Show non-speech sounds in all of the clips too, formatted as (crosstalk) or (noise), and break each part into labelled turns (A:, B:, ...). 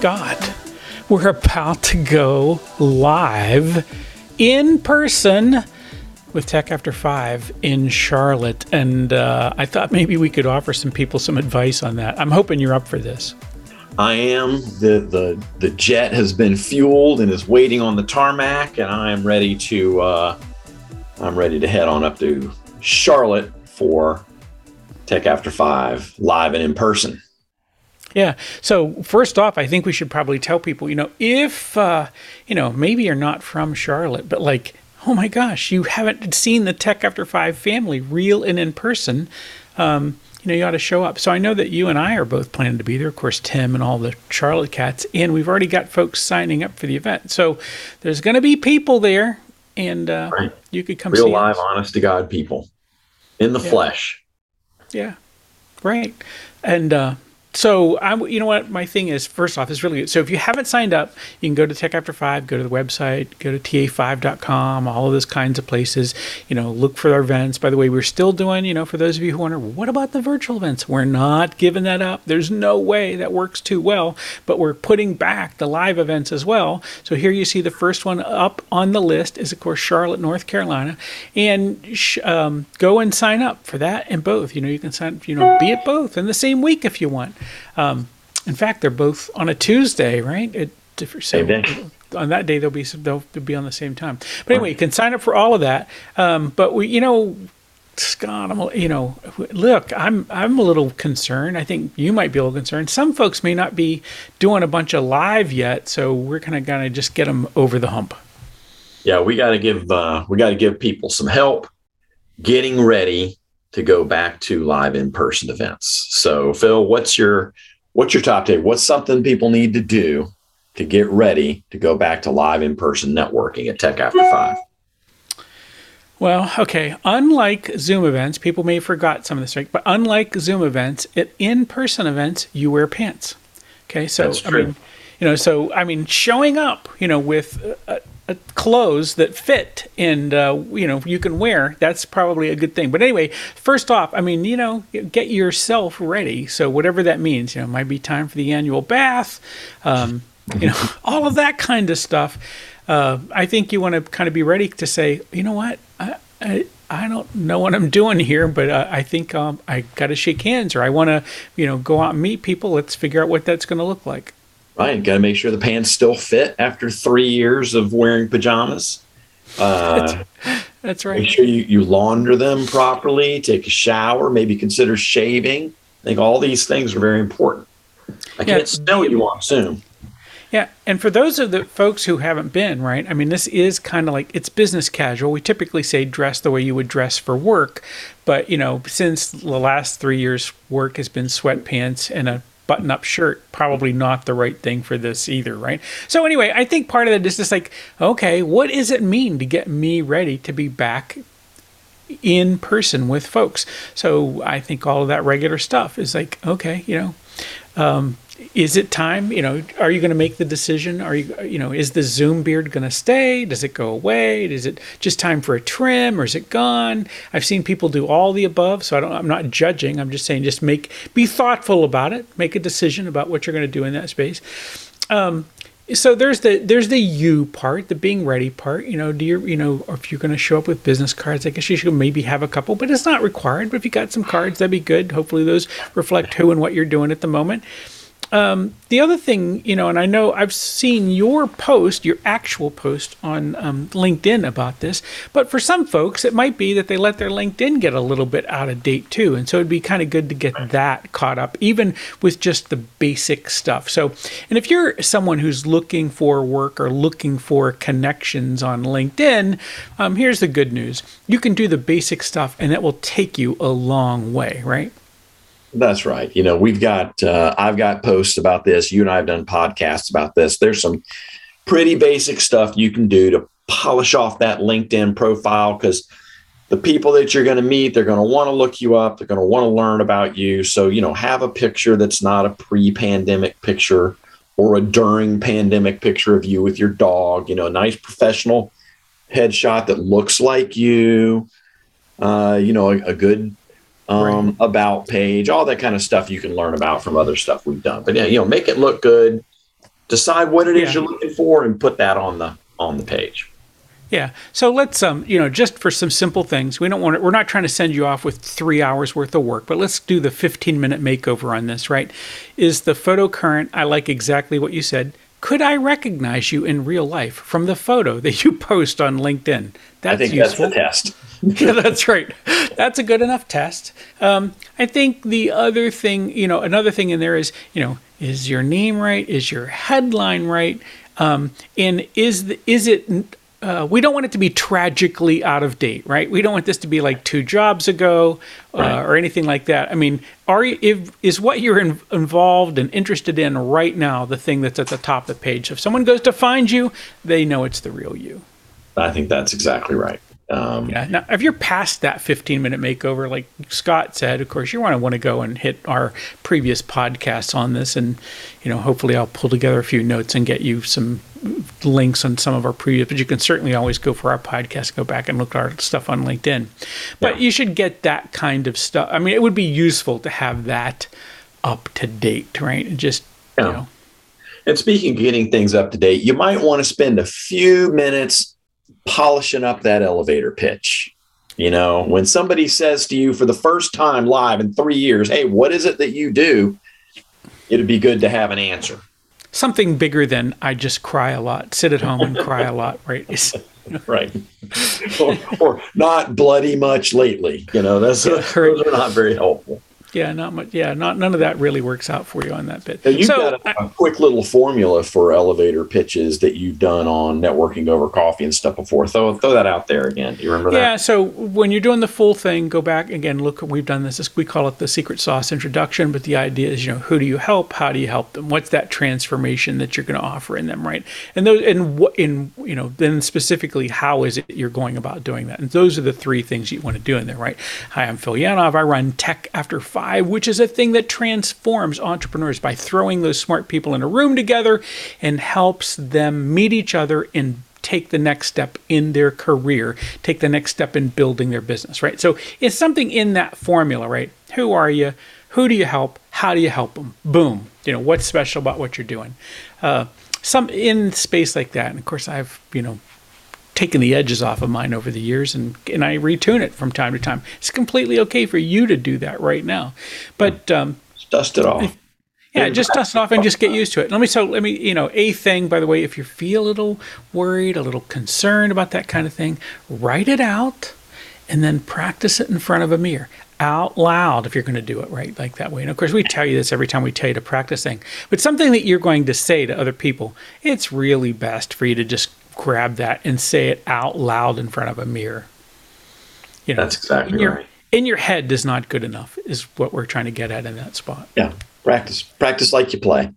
A: Scott. We're about to go live in person with Tech After Five in Charlotte. And uh, I thought maybe we could offer some people some advice on that. I'm hoping you're up for this.
B: I am. The, the, the jet has been fueled and is waiting on the tarmac, and I am ready to. Uh, I'm ready to head on up to Charlotte for Tech After Five live and in person.
A: Yeah. So first off, I think we should probably tell people, you know, if uh, you know, maybe you're not from Charlotte, but like, oh my gosh, you haven't seen the Tech After Five family real and in person. Um, you know, you ought to show up. So I know that you and I are both planning to be there. Of course, Tim and all the Charlotte cats, and we've already got folks signing up for the event. So there's going to be people there, and uh, right. you could come
B: real live, us. honest to God people in the
A: yeah.
B: flesh.
A: Yeah, right. And uh, so I, you know what my thing is. First off, is really good. So if you haven't signed up, you can go to Tech After Five, go to the website, go to ta5.com, all of those kinds of places. You know, look for our events. By the way, we're still doing. You know, for those of you who wonder, what about the virtual events? We're not giving that up. There's no way that works too well. But we're putting back the live events as well. So here you see the first one up on the list is of course Charlotte, North Carolina, and um, go and sign up for that and both. You know, you can sign. You know, be at both in the same week if you want. Um, in fact, they're both on a Tuesday, right? It,
B: so
A: on that day they'll be they'll be on the same time. But anyway, you can sign up for all of that. Um, but we, you know, Scott, I'm, you know, look, I'm I'm a little concerned. I think you might be a little concerned. Some folks may not be doing a bunch of live yet, so we're kind of gonna just get them over the hump.
B: Yeah, we got to give uh, we got to give people some help getting ready to go back to live in person events. So, Phil, what's your what's your top tip? What's something people need to do to get ready to go back to live in person networking at Tech After Five?
A: Well, okay. Unlike Zoom events, people may have forgot some of this, right? But unlike Zoom events, at in-person events, you wear pants. Okay, so I mean, you know, so I mean, showing up, you know, with a, clothes that fit and uh, you know you can wear that's probably a good thing but anyway first off i mean you know get yourself ready so whatever that means you know might be time for the annual bath um, you know (laughs) all of that kind of stuff uh, i think you want to kind of be ready to say you know what i, I I don't know what I'm doing here, but uh, I think um, I got to shake hands, or I want to, you know, go out and meet people. Let's figure out what that's going to look like.
B: Right. Got to make sure the pants still fit after three years of wearing pajamas.
A: Uh, that's, right.
B: Make sure you, you launder them properly, take a shower, maybe consider shaving. I think all these things are very important. I can't smell what you want soon.
A: Yeah, and for those of the folks who haven't been, right? I mean, this is kind of like it's business casual. We typically say dress the way you would dress for work, but you know, since the last three years, work has been sweatpants and a button up shirt, probably not the right thing for this either, right? So, anyway, I think part of it is just like, okay, what does it mean to get me ready to be back in person with folks? So, I think all of that regular stuff is like, okay, you know, um, is it time? You know, are you going to make the decision? Are you, you know, is the Zoom beard going to stay? Does it go away? Is it just time for a trim or is it gone? I've seen people do all the above, so I don't, I'm not judging. I'm just saying, just make, be thoughtful about it. Make a decision about what you're going to do in that space. Um, so there's the there's the you part, the being ready part. You know, do you you know, if you're going to show up with business cards, I guess you should maybe have a couple, but it's not required. But if you got some cards, that'd be good. Hopefully, those reflect who and what you're doing at the moment. Um, the other thing, you know, and I know I've seen your post, your actual post on um, LinkedIn about this, but for some folks, it might be that they let their LinkedIn get a little bit out of date too. And so it'd be kind of good to get that caught up, even with just the basic stuff. So, and if you're someone who's looking for work or looking for connections on LinkedIn, um, here's the good news you can do the basic stuff and it will take you a long way, right?
B: That's right. You know, we've got, uh, I've got posts about this. You and I have done podcasts about this. There's some pretty basic stuff you can do to polish off that LinkedIn profile because the people that you're going to meet, they're going to want to look you up. They're going to want to learn about you. So, you know, have a picture that's not a pre pandemic picture or a during pandemic picture of you with your dog, you know, a nice professional headshot that looks like you. Uh, you know, a, a good um, right. about page, all that kind of stuff you can learn about from other stuff we've done. But yeah, you know, make it look good. decide what it is
A: Yeah.
B: you're looking for and put that on the on the page.
A: Yeah. So let's um, you know, just for some simple things, we don't want to, we're not trying to send you off with three hours worth of work, but let's do the 15 minute makeover on this, right? Is the photo current? I like exactly what you said. Could I recognize you in real life from the photo that you (laughs) post on LinkedIn? That's
B: I think
A: useful.
B: that's the test.
A: Yeah, (laughs) that's right. That's a good enough test. Um, I think the other thing, you know, another thing in there is, you know, is your name right? Is your headline right? Um, and is the, is it? Uh, we don't want it to be tragically out of date, right? We don't want this to be like two jobs ago uh,
B: Right.
A: or anything like that. I mean, are you, if, is what you're in, involved and interested in right now the thing that's at the top of the page? If someone goes to find you, they know it's the real you.
B: I think that's exactly right. Um,
A: Yeah. Now, if you're past that 15 minute makeover, like Scott said, of course, you want to want to go and hit our previous podcasts on this, and you know, hopefully, I'll pull together a few notes and get you some links on some of our previous. But you can certainly always go for our podcast, go back and look at our stuff on LinkedIn. But
B: Yeah.
A: you should get that kind of stuff. I mean, it would be useful to have that up to date, right? And just
B: Yeah.
A: you know,
B: And speaking of getting things up to date, you might want to spend a few minutes polishing up that elevator pitch. You know, when somebody says to you for the first time live in three years, hey, what is it that you do? It'd be good to have an answer.
A: something bigger than I just cry a lot, sit at home and cry a lot, right? (laughs) (laughs)
B: Right. or, or not bloody much lately. You know, that's, those are not very helpful.
A: Yeah, not much. Yeah, not none of that really works out for you on that bit.
B: Now, you've
A: so,
B: got a, a quick little formula for elevator pitches that you've done on networking over coffee and stuff before. Throw, throw that out there again. Do you remember that?
A: yeah, so when you're doing the full thing, go back again. Look, we've done this. We call it the secret sauce introduction. But the idea is, you know, who do you help? How do you help them? What's that transformation that you're going to offer in them, right? And those, and what, in you know, then specifically, how is it you're going about doing that? And those are the three things you want to do in there, right? Hi, I'm Phil Yanov. I run Tech After Five, which is a thing that transforms entrepreneurs by throwing those smart people in a room together and helps them meet each other and take the next step in their career, take the next step in building their business, right? So it's something in that formula, right? Who are you? Who do you help? How do you help them? Boom. You know, what's special about what you're doing? Uh, some in space like that. And of course, I've, you know, taken the edges off of mine over the years and, and I retune it from time to time. It's completely okay for you to do that right now. But, um,
B: dust it off.
A: yeah, just dust it off and just get used to it. Let me so let me you know a thing by the way. If you feel a little worried, a little concerned about that kind of thing, write it out, and then practice it in front of a mirror out loud if you're going to do it right like that way. And of course, we tell you this every time we tell you to practice thing, but something that you're going to say to other people, it's really best for you to just grab that and say it out loud in front of a mirror. You know,
B: That's exactly
A: in your,
B: right.
A: In your head is not good enough, is what we're trying to get at in that spot.
B: Yeah. Practice. Practice like you play.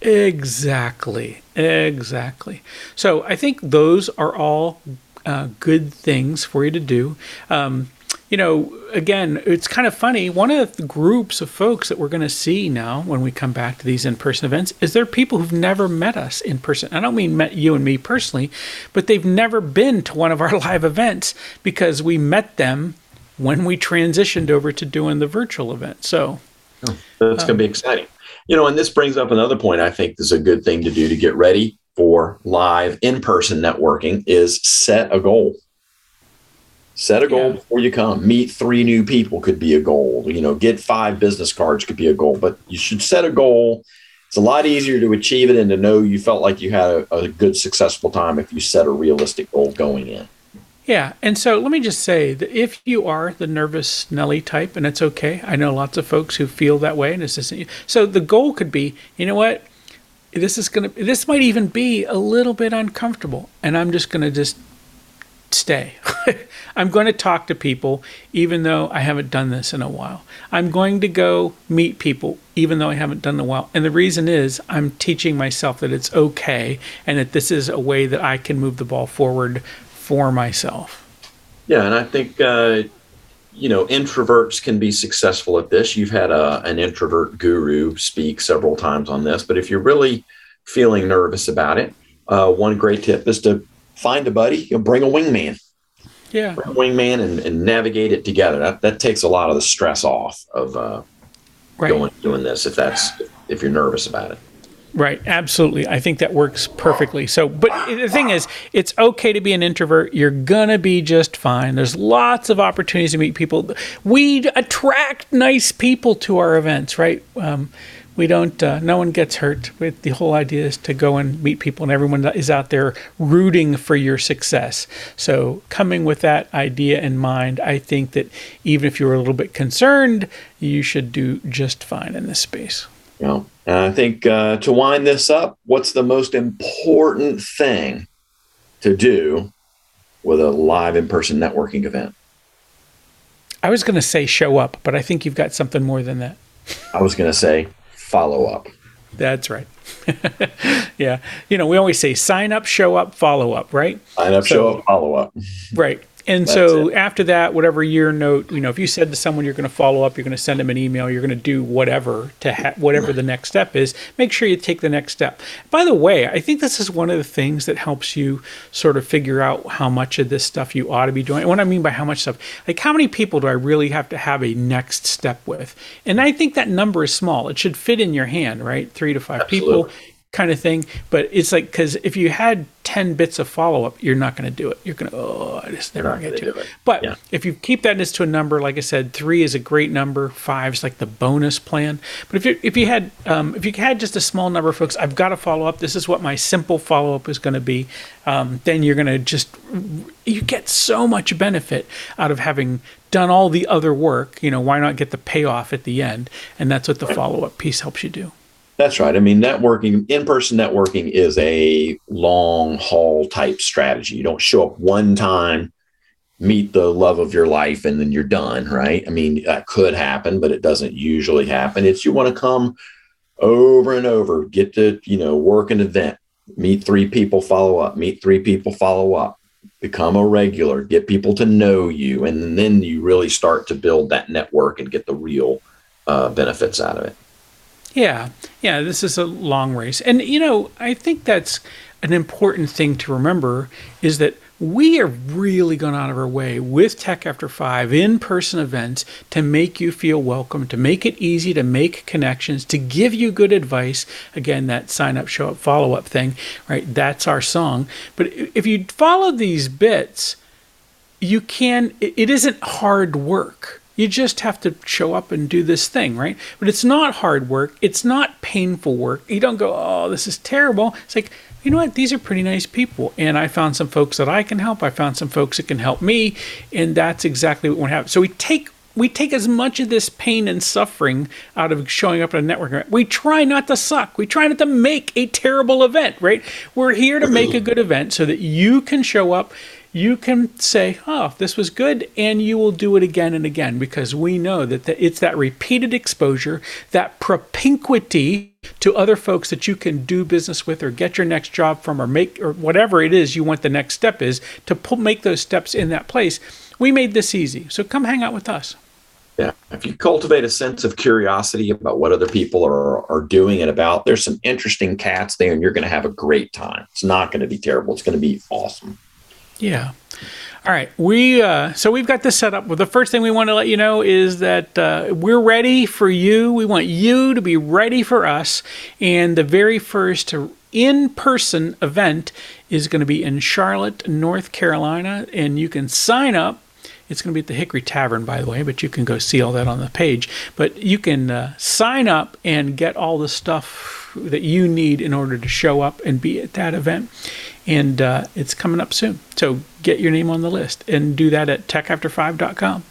A: Exactly. Exactly. So I think those are all uh, good things for you to do. Um, you know, again, it's kind of funny. One of the groups of folks that we're going to see now when we come back to these in person events is there are people who've never met us in person. I don't mean met you and me personally, but they've never been to one of our (laughs) live events because we met them when we transitioned over to doing the virtual event. So, oh,
B: That's going to be um, exciting. You know, and this brings up another point I think is a good thing to do to get ready for live in person networking is set a goal. Set a goal
A: Yeah.
B: before you come. Meet three new people could be a goal. You know, get five business cards could be a goal, but you should set a goal. It's a lot easier to achieve it and to know you felt like you had a, a good, successful time if you set a realistic goal going in.
A: Yeah, and so let me just say that if you are the nervous Nelly type, and it's okay, I know lots of folks who feel that way, and this isn't you. So the goal could be, you know what, this is gonna, this might even be a little bit uncomfortable, and I'm just gonna just stay. (laughs) (laughs) I'm going to talk to people, even though I haven't done this in a while. I'm going to go meet people, even though I haven't done it in a while. And the reason is I'm teaching myself that it's okay, and that this is a way that I can move the ball forward for myself.
B: Yeah, and I think uh, you know introverts can be successful at this. You've had a, an introvert guru speak several times on this, but if you're really feeling nervous about it, uh, one great tip is to find a buddy. You bring a wingman,
A: Yeah.
B: wingman, and, and navigate it together. That that takes a lot of the stress off of uh,
A: Right.
B: going doing this. If that's if you're nervous about it.
A: Right, absolutely. I think that works perfectly. So, but the thing is, it's okay to be an introvert. You're gonna be just fine. There's lots of opportunities to meet people. We attract nice people to our events, right? Um, we don't. Uh, no one gets hurt. The whole idea is to go and meet people, and everyone is out there rooting for your success. So, coming with that idea in mind, I think that even if you're a little bit concerned, you should do just fine in this space.
B: Yeah. And I think uh, to wind this up, what's the most important thing to do with a live in person networking event?
A: I was going to say show up, but I think you've got something more than that.
B: I was going to say follow up.
A: That's right. (laughs) yeah. You know, we always say sign up, show up, follow up, right?
B: Sign up, so, show up, follow up.
A: Right. And That's so it. after that, whatever year note, you know, if you said to someone you're going to follow up, you're going to send them an email, you're going to do whatever to ha- whatever the next step is, make sure you take the next step. By the way, I think this is one of the things that helps you sort of figure out how much of this stuff you ought to be doing. And what I mean by how much stuff, like how many people do I really have to have a next step with? And I think that number is small. It should fit in your hand, right? Three to five Absolutely. people kind of thing. But it's like because if you had ten bits of follow up, you're not going to do it. You're going to oh, I just never get to it. But yeah. if you keep that as to a number, like I said, three is a great number. Five is like the bonus plan. But if you if you had um, if you had just a small number of folks, I've got to follow up. This is what my simple follow up is going to be. Um, then you're going to just you get so much benefit out of having done all the other work. You know, why not get the payoff at the end? And that's what the follow up piece helps you do.
B: That's right. I mean, networking, in person networking is a long haul type strategy. You don't show up one time, meet the love of your life, and then you're done, right? I mean, that could happen, but it doesn't usually happen. It's you want to come over and over, get to, you know, work an event, meet three people, follow up, meet three people, follow up, become a regular, get people to know you. And then you really start to build that network and get the real uh, benefits out of it.
A: Yeah, yeah, this is a long race. And, you know, I think that's an important thing to remember is that we are really going out of our way with Tech After Five in person events to make you feel welcome, to make it easy to make connections, to give you good advice. Again, that sign up, show up, follow up thing, right? That's our song. But if you follow these bits, you can, it isn't hard work you just have to show up and do this thing, right? But it's not hard work. It's not painful work. You don't go, oh, this is terrible. It's like, you know what? These are pretty nice people. And I found some folks that I can help. I found some folks that can help me. And that's exactly what we have. So we take we take as much of this pain and suffering out of showing up at a network event. We try not to suck. We try not to make a terrible event, right? We're here to make a good event so that you can show up you can say, oh, this was good, and you will do it again and again because we know that the, it's that repeated exposure, that propinquity to other folks that you can do business with or get your next job from or make or whatever it is you want the next step is to pull, make those steps in that place. We made this easy. So come hang out with us.
B: Yeah. If you cultivate a sense of curiosity about what other people are, are doing and about, there's some interesting cats there and you're going to have a great time. It's not going to be terrible. It's going to be awesome.
A: Yeah. All right, we uh, so we've got this set up. Well, the first thing we want to let you know is that uh, we're ready for you. We want you to be ready for us, and the very first in-person event is going to be in Charlotte, North Carolina, and you can sign up. It's going to be at the Hickory Tavern, by the way, but you can go see all that on the page. But you can uh, sign up and get all the stuff that you need in order to show up and be at that event and uh, it's coming up soon. So get your name on the list and do that at techafter5.com.